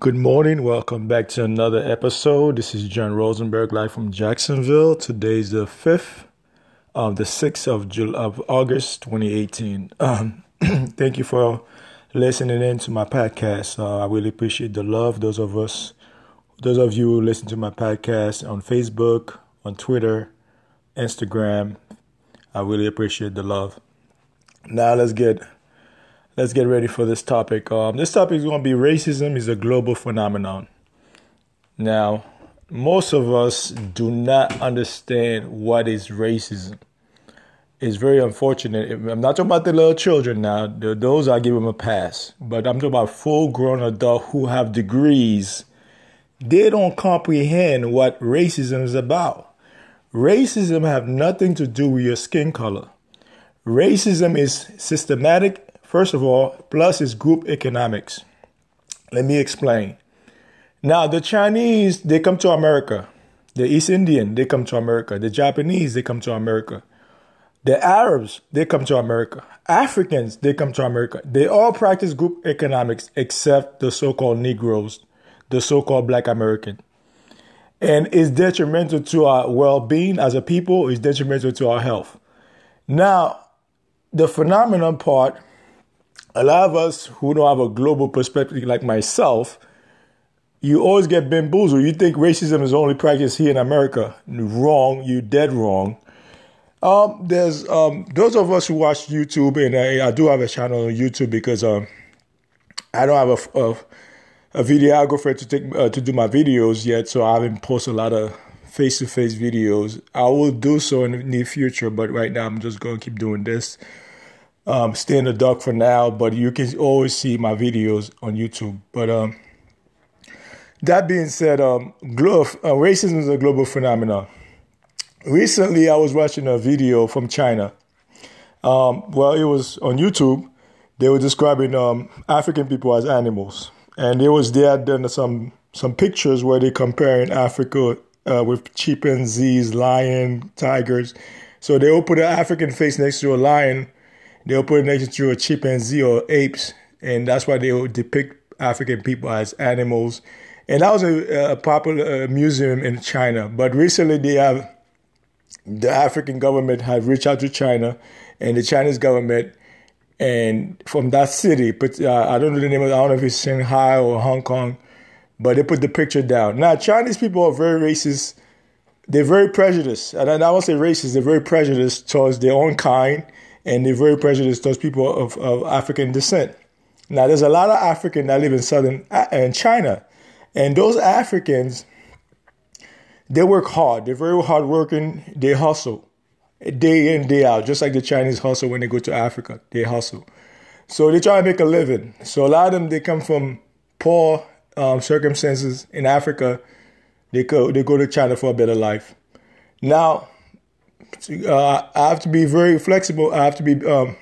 Good morning. Welcome back to another episode. This is John Rosenberg live from Jacksonville. Today's the 5th of the 6th of, July, of August 2018. Um, thank you for listening in to my podcast. Uh, I really appreciate the love. Those of us, those of you who listen to my podcast on Facebook, on Twitter, Instagram, I really appreciate the love. Now let's get let's get ready for this topic. Um, this topic is going to be racism is a global phenomenon. Now, most of us do not understand what is racism. It's very unfortunate. I'm not talking about the little children now. Those I give them a pass. But I'm talking about full-grown adults who have degrees. They don't comprehend what racism is about. Racism have nothing to do with your skin color. Racism is systematic First of all, plus is group economics. Let me explain. Now, the Chinese, they come to America. The East Indian, they come to America. The Japanese, they come to America. The Arabs, they come to America. Africans, they come to America. They all practice group economics except the so called Negroes, the so called Black American. And it's detrimental to our well being as a people, it's detrimental to our health. Now, the phenomenon part a lot of us who don't have a global perspective like myself, you always get bamboozled. You think racism is only practiced here in America. Wrong. You dead wrong. Um, there's um, those of us who watch YouTube, and I, I do have a channel on YouTube because um, I don't have a, a, a videographer to take uh, to do my videos yet, so I haven't posted a lot of face to face videos. I will do so in the near future, but right now I'm just going to keep doing this um, stay in the dark for now, but you can always see my videos on YouTube. But um, that being said, um, uh, racism is a global phenomenon. Recently, I was watching a video from China. Um, well, it was on YouTube. They were describing um, African people as animals, and it was there done some some pictures where they comparing Africa uh, with chimpanzees, lion, tigers. So they will put an African face next to a lion they'll put it next to a chimpanzee or apes, and that's why they will depict African people as animals. And that was a, a popular uh, museum in China. But recently, they have the African government have reached out to China, and the Chinese government, and from that city, but uh, I don't know the name of. It, I don't know if it's Shanghai or Hong Kong, but they put the picture down. Now, Chinese people are very racist. They're very prejudiced, and I won't say racist. They're very prejudiced towards their own kind and they're very prejudiced towards people of, of African descent. Now, there's a lot of African that live in southern and China, and those Africans, they work hard. They're very hardworking. They hustle day in day out, just like the Chinese hustle when they go to Africa. They hustle, so they try to make a living. So a lot of them they come from poor um, circumstances in Africa. They go they go to China for a better life. Now uh, I have to be very flexible. I have to be um,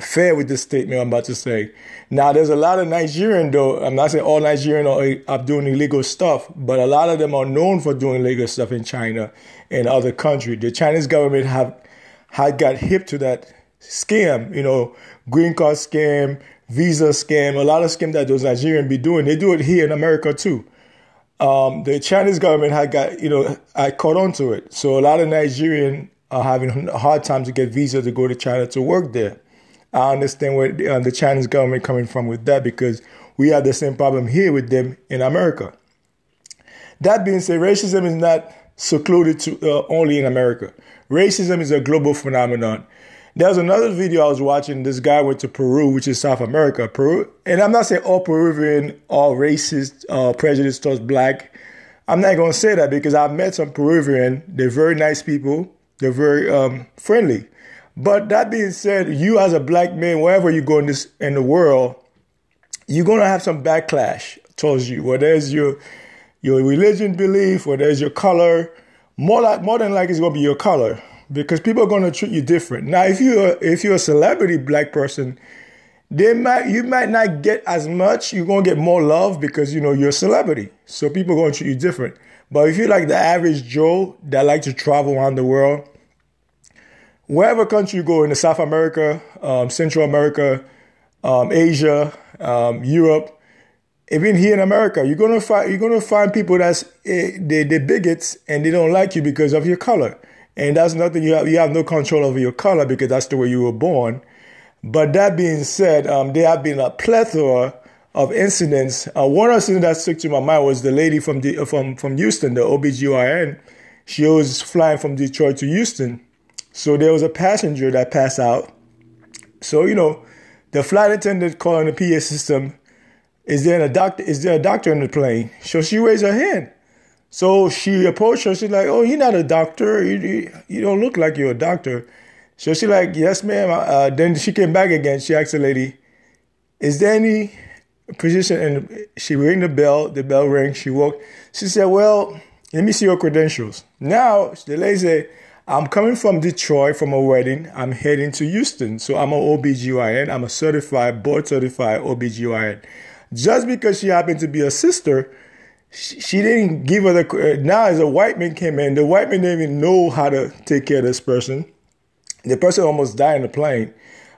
fair with this statement I'm about to say. Now, there's a lot of Nigerian, though. I'm not saying all Nigerian are, are doing illegal stuff, but a lot of them are known for doing illegal stuff in China and other countries. The Chinese government have had got hip to that scam, you know, green card scam, visa scam, a lot of scam that those Nigerians be doing. They do it here in America too um, the Chinese government had got, you know, I caught on to it. So a lot of Nigerian are having a hard time to get visa to go to China to work there. I understand where the, uh, the Chinese government coming from with that because we have the same problem here with them in America. That being said, racism is not secluded to uh, only in America. Racism is a global phenomenon. There was another video I was watching. This guy went to Peru, which is South America. Peru, and I'm not saying all Peruvian are racist, uh, prejudiced towards black. I'm not going to say that because I've met some Peruvian. They're very nice people. They're very um, friendly. But that being said, you as a black man, wherever you go in this in the world, you're gonna have some backlash towards you. Whether it's your your religion belief, whether it's your color, more like more than likely it's gonna be your color because people are going to treat you different. Now, if you're if you're a celebrity black person, they might you might not get as much. You're going to get more love because you know you're a celebrity, so people are going to treat you different. But if you're like the average Joe that like to travel around the world, wherever country you go in South America, um, Central America, um, Asia, um, Europe, even here in America, you're gonna find you're gonna find people that's eh, they they bigots and they don't like you because of your color, and that's nothing you have you have no control over your color because that's the way you were born. But that being said, um, there have been a plethora of incidents. Uh, one incident that stuck to my mind was the lady from the, from from Houston, the OBGYN. She was flying from Detroit to Houston, so there was a passenger that passed out. So you know, the flight attendant called on the PA system is there a doctor? Is there a doctor in the plane? So she raised her hand. So she approached her. She's like, "Oh, you're not a doctor. You, you, don't look like you're a doctor." So she like, "Yes, ma'am." Uh, then she came back again. She asked the lady, "Is there any position?" And she rang the bell. The bell rang. She woke. She said, "Well, let me see your credentials." Now the lady said, "I'm coming from Detroit from a wedding. I'm heading to Houston. So I'm an OBGYN. I'm a certified, board certified OBGYN." just because she happened to be a sister, she, didn't give her the. Uh, now, as a white man came in, the white man didn't even know how to take care of this person. The person almost died in the plane.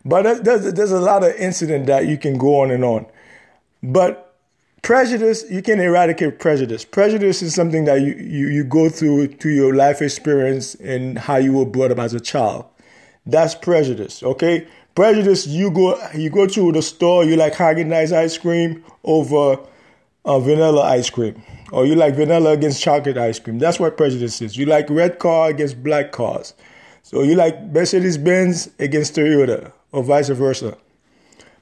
But there's, there's a lot of incident that you can go on and on. But prejudice, you can eradicate prejudice. Prejudice is something that you, you, you go through to your life experience and how you were brought up as a child. That's prejudice, okay? Prejudice, you go you go to the store, you like Haagen-Dazs ice cream over uh, vanilla ice cream. Or you like vanilla against chocolate ice cream. That's what prejudice is. You like red car against black cars. So you like Mercedes Benz against Toyota or vice versa.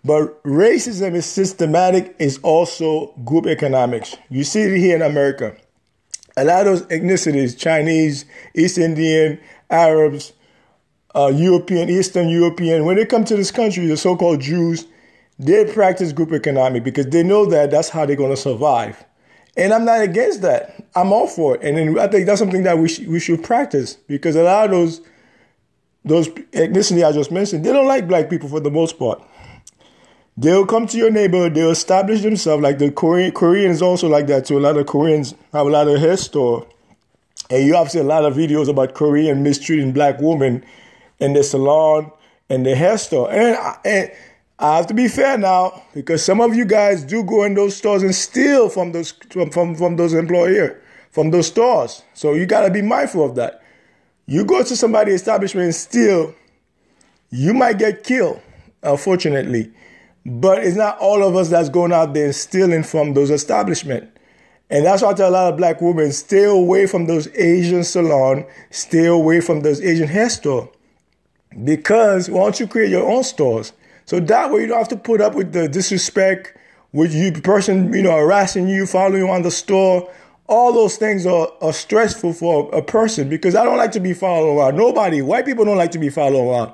But racism is systematic, is also group economics. You see it here in America. A lot of those ethnicities, Chinese, East Indian, Arabs, uh, European, Eastern European, when they come to this country, the so-called Jews, they practice group economic because they know that that's how they're going to survive. And I'm not against that. I'm all for it. And I think that's something that we, sh- we should practice because a lot of those those ethnicity I just mentioned, they don't like black people for the most part. They'll come to your neighborhood, they'll establish themselves like the Korean Koreans also like that too. A lot of Koreans have a lot of hair store. And you have seen a lot of videos about Korean mistreating black women in the salon and the hair store. And, and I have to be fair now because some of you guys do go in those stores and steal from those from from, from those employer from those stores. So you got to be mindful of that. You go to somebody's establishment and steal, you might get killed, unfortunately. But it's not all of us that's going out there and stealing from those establishments. And that's why I tell a lot of black women, stay away from those Asian salon, stay away from those Asian hair store. Because don't you create your own stores? So that way you don't have to put up with the disrespect, with you person, you know, harassing you, following you on the store. All those things are, are stressful for a person because I don't like to be followed around. Nobody, white people don't like to be followed around.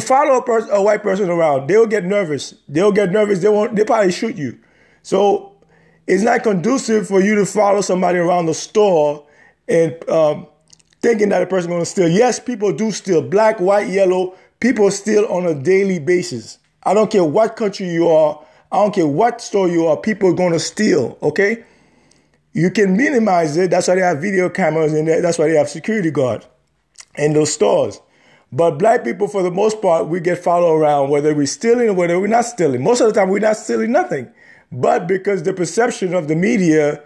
Follow a, person, a white person around, they'll get nervous. They'll get nervous. They won't. They probably shoot you. So it's not conducive for you to follow somebody around the store and um, thinking that a person going to steal. Yes, people do steal. Black, white, yellow. People steal on a daily basis. I don't care what country you are. I don't care what store you are. People are going to steal. Okay. You can minimize it. That's why they have video cameras in there. That's why they have security guards in those stores. But black people, for the most part, we get followed around whether we're stealing or whether we're not stealing. Most of the time, we're not stealing nothing. But because the perception of the media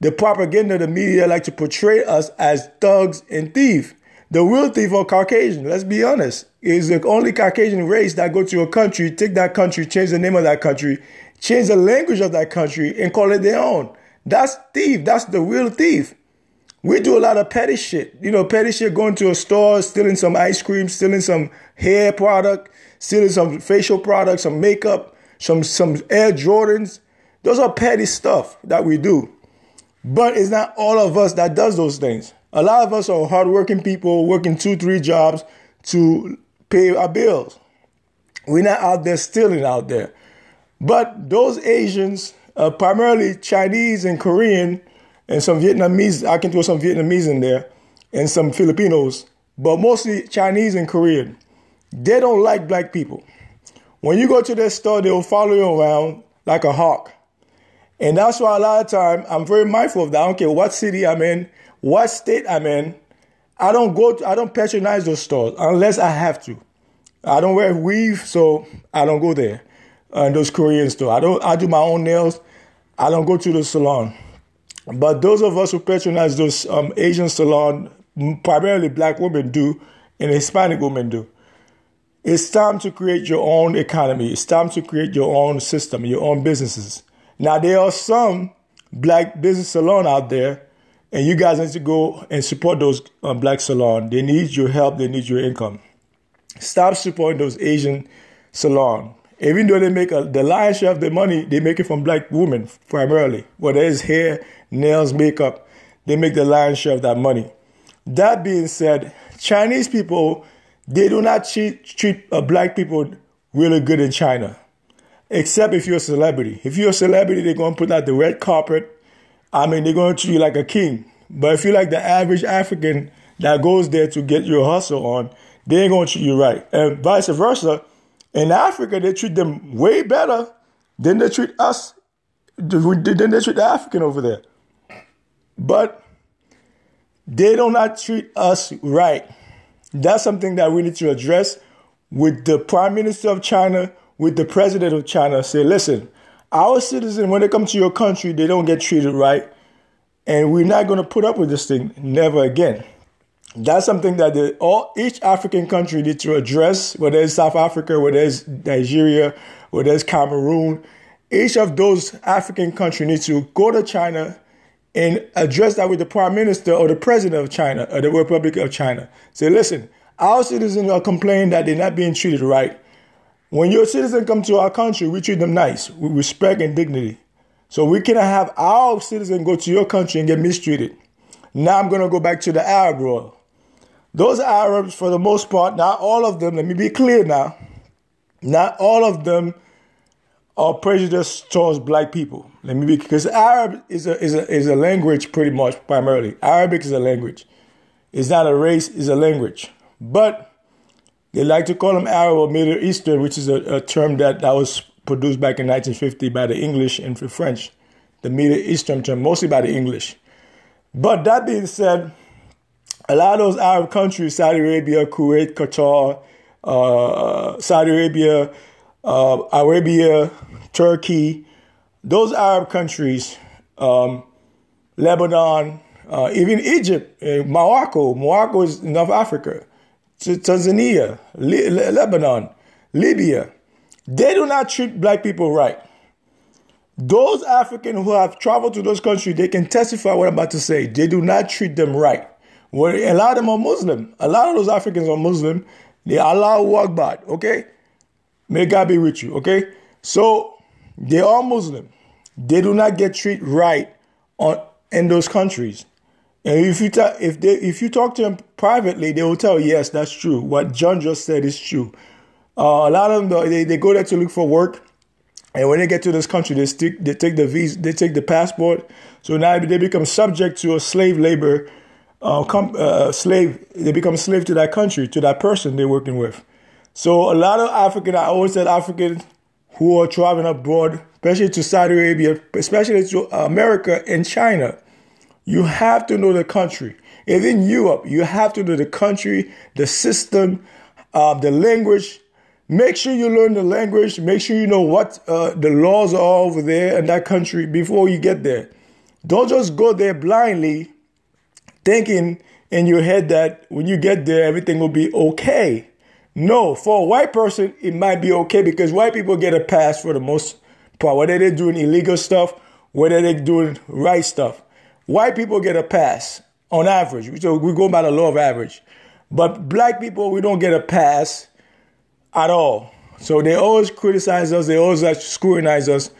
the propaganda, of the media like to portray us as thugs and thieves. The real thief are Caucasian. Let's be honest. Is the only Caucasian race that go to a country, take that country, change the name of that country, change the language of that country, and call it their own. That's thief. That's the real thief. We do a lot of petty shit. You know, petty shit going to a store, stealing some ice cream, stealing some hair product, stealing some facial product, some makeup, some some Air Jordans. Those are petty stuff that we do. But it's not all of us that does those things. A lot of us are hardworking people working two, three jobs to pay our bills. We're not out there stealing out there. But those Asians, uh, primarily Chinese and Korean, and some Vietnamese, I can throw some Vietnamese in there, and some Filipinos, but mostly Chinese and Korean, they don't like black people. When you go to their store, they'll follow you around like a hawk. And that's why a lot of time I'm very mindful of that. I don't care what city I'm in, what state I'm in. I don't go. To, I don't patronize those stores unless I have to. I don't wear weave, so I don't go there. And uh, those Korean stores. I don't. I do my own nails. I don't go to the salon. But those of us who patronize those um, Asian salon, primarily black women do, and Hispanic women do. It's time to create your own economy. It's time to create your own system, your own businesses. Now, there are some black business salon out there, and you guys need to go and support those um, black salon. They need your help. They need your income. Stop supporting those Asian salon. Even though they make a, the lion's share of the money, they make it from black women primarily. Whether it's hair, nails, makeup, they make the lion's share of that money. That being said, Chinese people they do not treat, treat uh, black people really good in China, except if you're a celebrity. If you're a celebrity, they're going to put out the red carpet. I mean, they're going to treat you like a king. But if you're like the average African that goes there to get your hustle on, they ain't going to treat you right. And vice versa. In Africa, they treat them way better than they treat us, than they treat the African over there. But they do not treat us right. That's something that we need to address with the Prime Minister of China, with the President of China. Say, listen, our citizens, when they come to your country, they don't get treated right. And we're not going to put up with this thing never again. That's something that all each African country needs to address, whether it's South Africa, whether it's Nigeria, whether it's Cameroon. Each of those African countries needs to go to China and address that with the prime minister or the president of China or the Republic of China. Say, listen, our citizens are complaining that they're not being treated right. When your citizens come to our country, we treat them nice, with respect and dignity. So we cannot have our citizens go to your country and get mistreated. Now I'm going to go back to the Arab world. Those Arabs, for the most part, not all of them, let me be clear now, not all of them are prejudiced towards black people. Let me be because Arab is a is a is a language pretty much primarily. Arabic is a language. It's not a race, it's a language. But they like to call them Arab or Middle Eastern, which is a, a term that, that was produced back in 1950 by the English and the French. The Middle Eastern term, mostly by the English. But that being said, a lot of those Arab countries, Saudi Arabia, Kuwait, Qatar, uh, Saudi Arabia, uh, Arabia, Turkey, those Arab countries, um, Lebanon, uh, even Egypt, uh, Morocco, Morocco is North Africa, Tanzania, Le- Le- Lebanon, Libya, they do not treat black people right. Those Africans who have traveled to those countries, they can testify what I'm about to say. They do not treat them right. Well, a lot of them are Muslim. A lot of those Africans are Muslim. They Allahu Akbar, okay? May God be with you, okay? So they are Muslim. They do not get treated right on in those countries. And if you ta- if they if you talk to them privately, they will tell you, yes, that's true. What John just said is true. Uh, a lot of them they, they go there to look for work, and when they get to this country, they stick they take the visa, they take the passport. So now they become subject to a slave labor, uh, com- uh, slave. They become slave to that country, to that person they're working with. So a lot of African, I always said Africans who are traveling abroad, especially to Saudi Arabia, especially to America and China, you have to know the country. If in Europe, you have to know the country, the system, uh, the language. Make sure you learn the language. Make sure you know what uh, the laws are over there in that country before you get there. Don't just go there blindly, thinking in your head that when you get there, everything will be okay. No, for a white person, it might be okay because white people get a pass for the most part. Whether they're doing illegal stuff, whether they're doing right stuff. White people get a pass on average. So we go by the law of average. But black people, we don't get a pass at all. So they always criticize us. They always scrutinize us.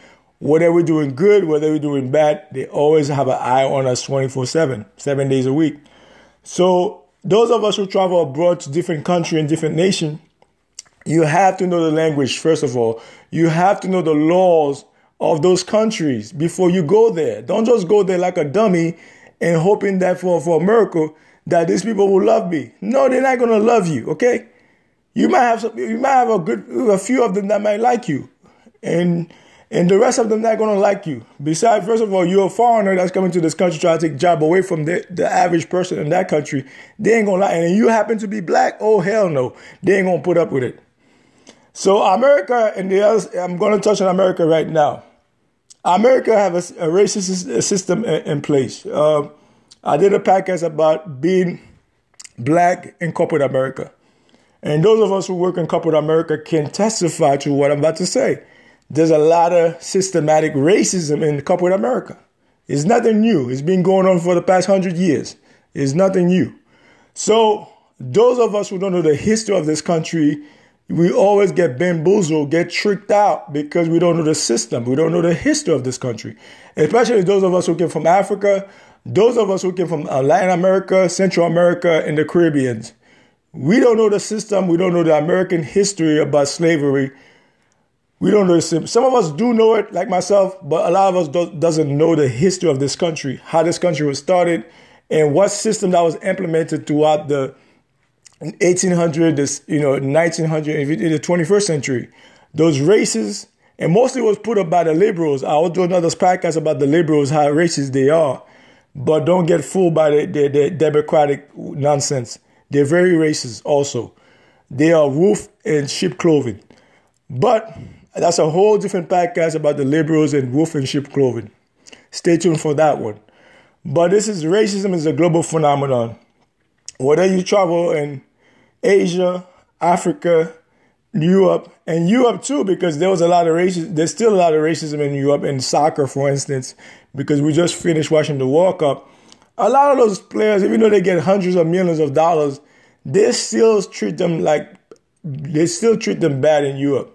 Whether we're doing good, whether we're doing bad, they always have an eye on us 24 7, seven days a week. So those of us who travel abroad to different country and different nation, you have to know the language, first of all. You have to know the laws of those countries before you go there. Don't just go there like a dummy and hoping that for, for a miracle that these people will love me. No, they're not gonna love you, okay? You might have some, you might have a good a few of them that might like you. And and the rest of them not gonna like you. Besides, first of all, you're a foreigner that's coming to this country trying to take job away from the, the average person in that country. They ain't gonna like, and you happen to be black. Oh hell no, they ain't gonna put up with it. So America and the I'm gonna touch on America right now. America have a, a racist system in place. Uh, I did a podcast about being black in corporate America. And those of us who work in corporate America can testify to what I'm about to say. There's a lot of systematic racism in corporate America. It's nothing new. It's been going on for the past hundred years. It's nothing new. So, those of us who don't know the history of this country, we always get bamboozled, get tricked out because we don't know the system. We don't know the history of this country. Especially those of us who came from Africa, those of us who came from uh, Latin America, Central America, and the Caribbean. We don't know the system. We don't know the American history about slavery. We don't know the system. Some of us do know it, like myself, but a lot of us do, doesn't know the history of this country, how this country was started, and what system that was implemented throughout the 1800, this you know 1900, in the 21st century. Those races, and mostly was put up by the liberals. I will do another podcast about the liberals, how racist they are, but don't get fooled by the, the, the democratic nonsense. They're very racist also. They are wolf and sheep clothing. But that's a whole different podcast about the liberals and wolf and sheep clothing. Stay tuned for that one. But this is racism is a global phenomenon. Whether you travel in Asia, Africa, Europe, and Europe too, because there was a lot of racism. There's still a lot of racism in Europe in soccer, for instance, because we just finished watching the World Cup a lot of those players, even though they get hundreds of millions of dollars, they still treat them like they still treat them bad in Europe.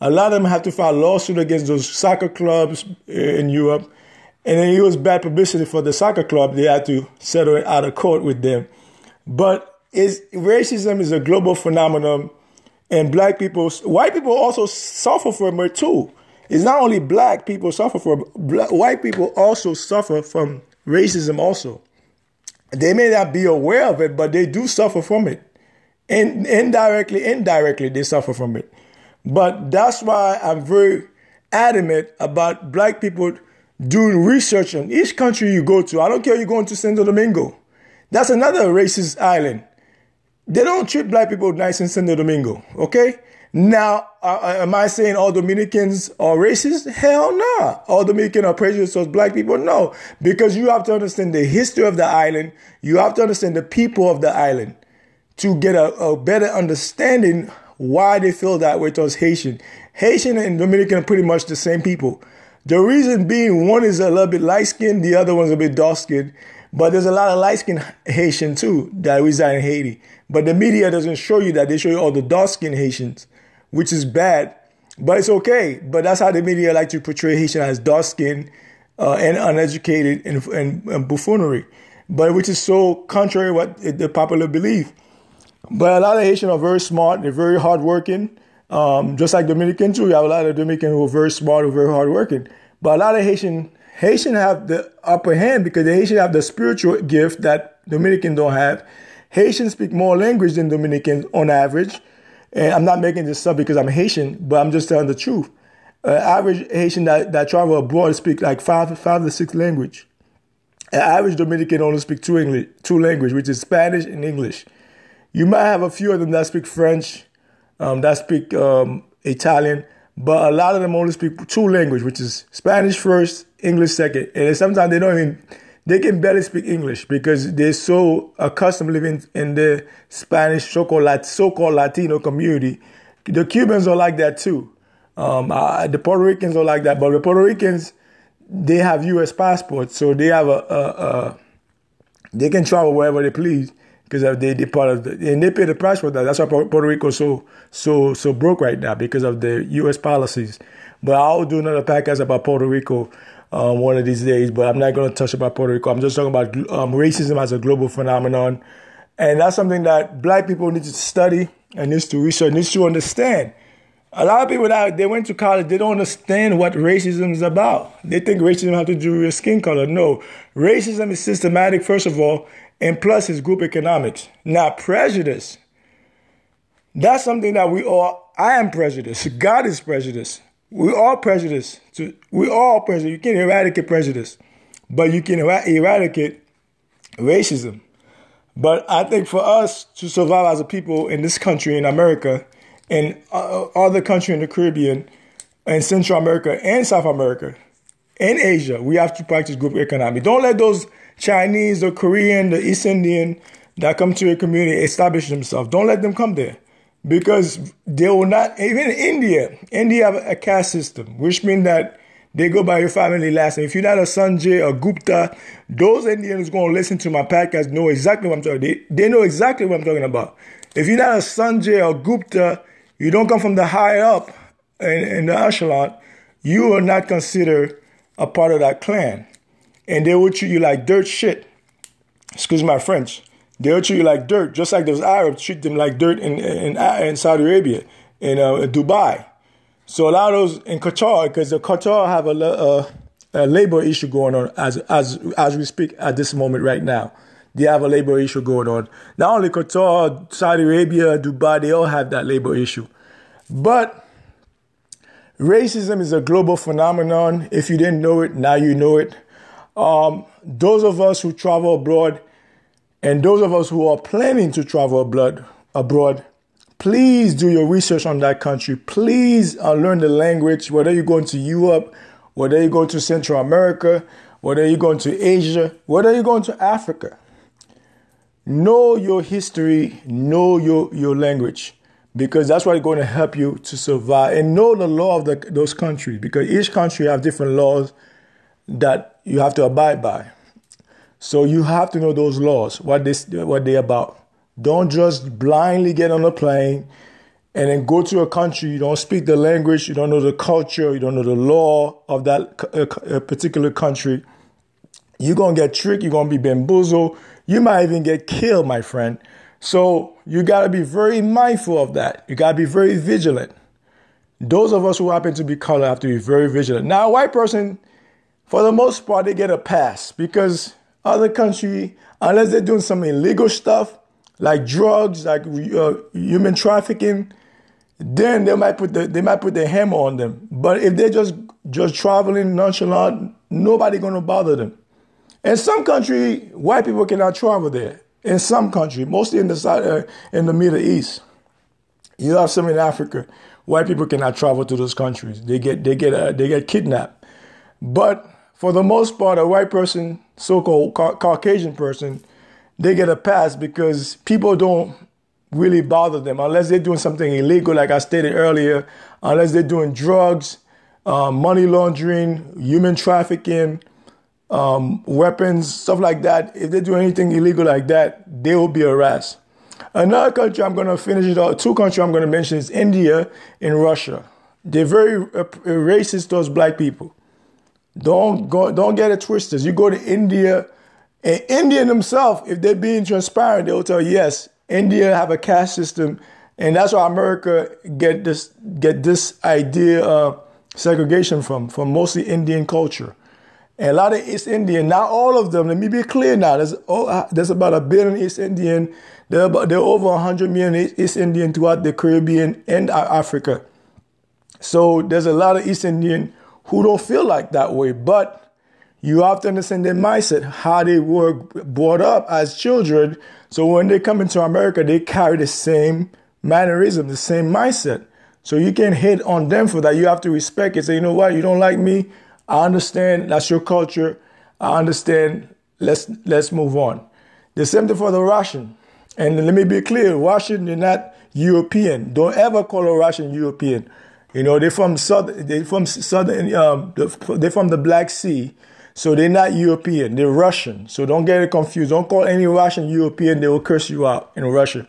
A lot of them have to file lawsuit against those soccer clubs eh, in Europe, and then it was bad publicity for the soccer club. They had to settle it out of court with them. But is racism is a global phenomenon, and black people, white people also suffer from it too. It's not only black people suffer from white people also suffer from racism also. They may not be aware of it, but they do suffer from it. And indirectly, indirectly, they suffer from it. But that's why I'm very adamant about black people doing research on each country you go to. I don't care you're going to Santo Domingo. That's another racist island. They don't treat black people nice in Santo Domingo, okay? Now, uh, uh, am I saying all Dominicans are racist? Hell no. Nah. All Dominicans are prejudiced towards black people? No. Because you have to understand the history of the island. You have to understand the people of the island to get a, a better understanding why they feel that way towards Haitian. Haitian and Dominican are pretty much the same people. The reason being one is a little bit light skinned, the other one's a bit dark skinned. But there's a lot of light skinned Haitian too that reside in Haiti. But the media doesn't show you that. They show you all the dark skinned Haitians which is bad, but it's okay. But that's how the media like to portray Haitian as dark skinned uh, and uneducated and, and, and, buffoonery, but which is so contrary what the popular belief. But a lot of Haitians are very smart. They're very hardworking. Um, just like Dominican too, you have a lot of Dominican who are very smart, who are very hardworking. But a lot of Haitian Haitian have the upper hand because the Haitian have the spiritual gift that Dominican don't have. Haitians speak more language than Dominicans on average. And I'm not making this up because I'm Haitian, but I'm just telling the truth. Uh, average Haitian that, that travel abroad speak like five, five to six language. An average Dominican only speak two English, two language, which is Spanish and English. You might have a few of them that speak French, um, that speak um, Italian, but a lot of them only speak two language, which is Spanish first, English second, and sometimes they don't even they can barely speak English because they're so accustomed living in the Spanish so-called, so-called Latino community. The Cubans are like that too. Um, the Puerto Ricans are like that, but the Puerto Ricans they have U.S. passports, so they have a, a, a they can travel wherever they please because they they part of the and they pay the price for that. That's why Puerto Rico so so so broke right now because of the U.S. policies. But I'll do another podcast about Puerto Rico um, one of these days. But I'm not going to touch about Puerto Rico. I'm just talking about um, racism as a global phenomenon, and that's something that Black people need to study and needs to research, needs to understand. A lot of people that they went to college, they don't understand what racism is about. They think racism has to do with your skin color. No, racism is systematic, first of all, and plus it's group economics. Now, prejudice, that's something that we all, I am prejudiced. God is prejudiced. We all prejudice. We all prejudice. You can't eradicate prejudice, but you can eradicate racism. But I think for us to survive as a people in this country, in America, and uh, other country in the Caribbean, and Central America and South America, in Asia, we have to practice group economy. Don't let those Chinese, the Korean, the East Indian that come to your community establish themselves. Don't let them come there because they will not. Even India, India have a caste system, which means that they go by your family last name. If you're not a Sanjay or Gupta, those Indians going to listen to my podcast know exactly what I'm talking. They they know exactly what I'm talking about. If you're not a Sanjay or Gupta, you don't come from the high up in, in the echelon. You are not considered a part of that clan, and they will treat you like dirt shit. Excuse my French. They'll treat you like dirt, just like those Arabs treat them like dirt in in, in Saudi Arabia, in uh, Dubai. So a lot of those in Qatar, because the Qatar have a, a, a, labor issue going on as as as we speak at this moment right now. They have a labor issue going on. Not only Qatar, Saudi Arabia, Dubai, they all have that labor issue. But racism is a global phenomenon. If you didn't know it, now you know it. Um, those of us who travel abroad, and those of us who are planning to travel abroad, abroad Please do your research on that country. Please uh, learn the language, whether you're going to Europe, whether you're going to Central America, whether you're going to Asia, whether you're going to Africa. Know your history, know your, your language, because that's what's going to help you to survive. And know the law of the, those countries, because each country have different laws that you have to abide by. So you have to know those laws, what they what they're about. Don't just blindly get on a plane and then go to a country you don't speak the language, you don't know the culture, you don't know the law of that uh, particular country. You're to get tricked, you're to be bamboozled, you might even get killed, my friend. So you got to be very mindful of that. You got to be very vigilant. Those of us who happen to be colored have to be very vigilant. Now, a white person, for the most part, they get a pass because other country, unless they're doing some illegal stuff, like drugs, like uh, human trafficking, then they might put the, they might put the hammer on them. But if they're just just traveling nonchalant, nobody gonna bother them. In some country, white people cannot travel there. In some country, mostly in the side, uh, in the Middle East, you have some in Africa. White people cannot travel to those countries. They get they get uh, they get kidnapped. But for the most part, a white person, so-called ca- Caucasian person, they get a pass because people don't really bother them unless they're doing something illegal, like I stated earlier, unless they're doing drugs, uh, money laundering, human trafficking, um, weapons, stuff like that. If they do anything illegal like that, they will be harassed. Another country I'm going to finish it off, two countries I'm going to mention is India and Russia. They're very uh, racist towards black people. Don't go, don't get it twisted. You go to India, and Indian themselves, if they're being transparent, they'll tell you, yes, India have a caste system, and that's why America get this get this idea of segregation from from mostly Indian culture. And a lot of East Indian, not all of them. Let me be clear now. There's oh, uh, there's about a billion East Indian. There about there are over 100 million East Indian throughout the Caribbean and Africa. So there's a lot of East Indian who don't feel like that way, but you have to understand their mindset, how they were brought up as children. So when they come into America, they carry the same mannerism, the same mindset. So you can't hit on them for that. You have to respect it. Say, you know what, you don't like me. I understand that's your culture. I understand. Let's let's move on. The same thing for the Russian. And let me be clear, Russian, they're not European. Don't ever call a Russian European. You know, they're from southern, they're from southern, um, they're from the Black Sea. So they're not European, they're Russian. So don't get it confused. Don't call any Russian European, they will curse you out in Russia.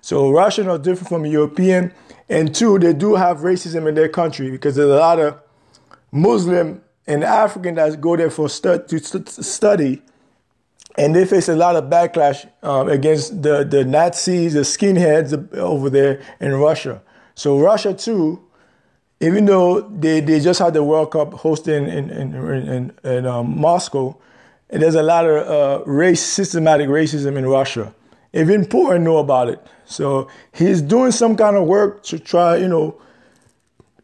So Russian are different from European. And two, they do have racism in their country because there's a lot of Muslim and African that go there for stu- to study. And they face a lot of backlash um, against the, the Nazis, the skinheads over there in Russia. So Russia too even though they, they just had the World Cup hosted in, in, in, in um, Moscow, there's a lot of uh, race, systematic racism in Russia. Even Putin know about it. So he's doing some kind of work to try, you know,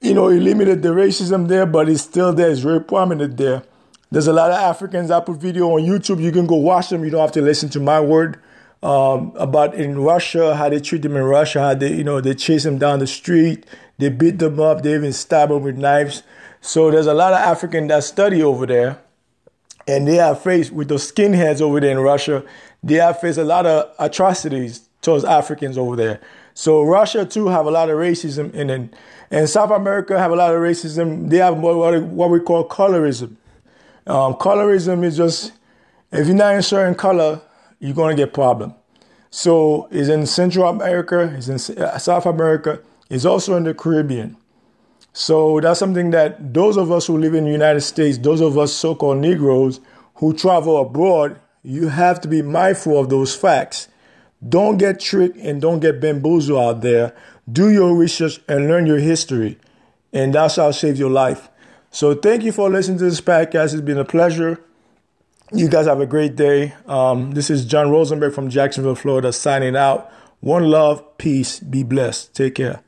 you know, eliminate the racism there, but it's still there. It's very prominent there. There's a lot of Africans. I put video on YouTube. You can go watch them. You don't have to listen to my word um, about in Russia, how they treat them in Russia, how they, you know, they chase them down the street, they beat them up, they even stab them with knives. So there's a lot of African that study over there, and they are faced with those skinheads over there in Russia. They have faced a lot of atrocities towards Africans over there. So Russia too have a lot of racism, and then and South America have a lot of racism. They have what, what we call colorism. Um, colorism is just if you're not in certain color, you're gonna get problem. So it's in Central America, it's in uh, South America, it's also in the Caribbean. So that's something that those of us who live in the United States, those of us so-called Negroes who travel abroad, you have to be mindful of those facts. Don't get tricked and don't get bamboozled out there. Do your research and learn your history, and that shall save your life. So thank you for listening to this podcast. It's been a pleasure. You guys have a great day. Um, this is John Rosenberg from Jacksonville, Florida, signing out. One love, peace, be blessed. Take care.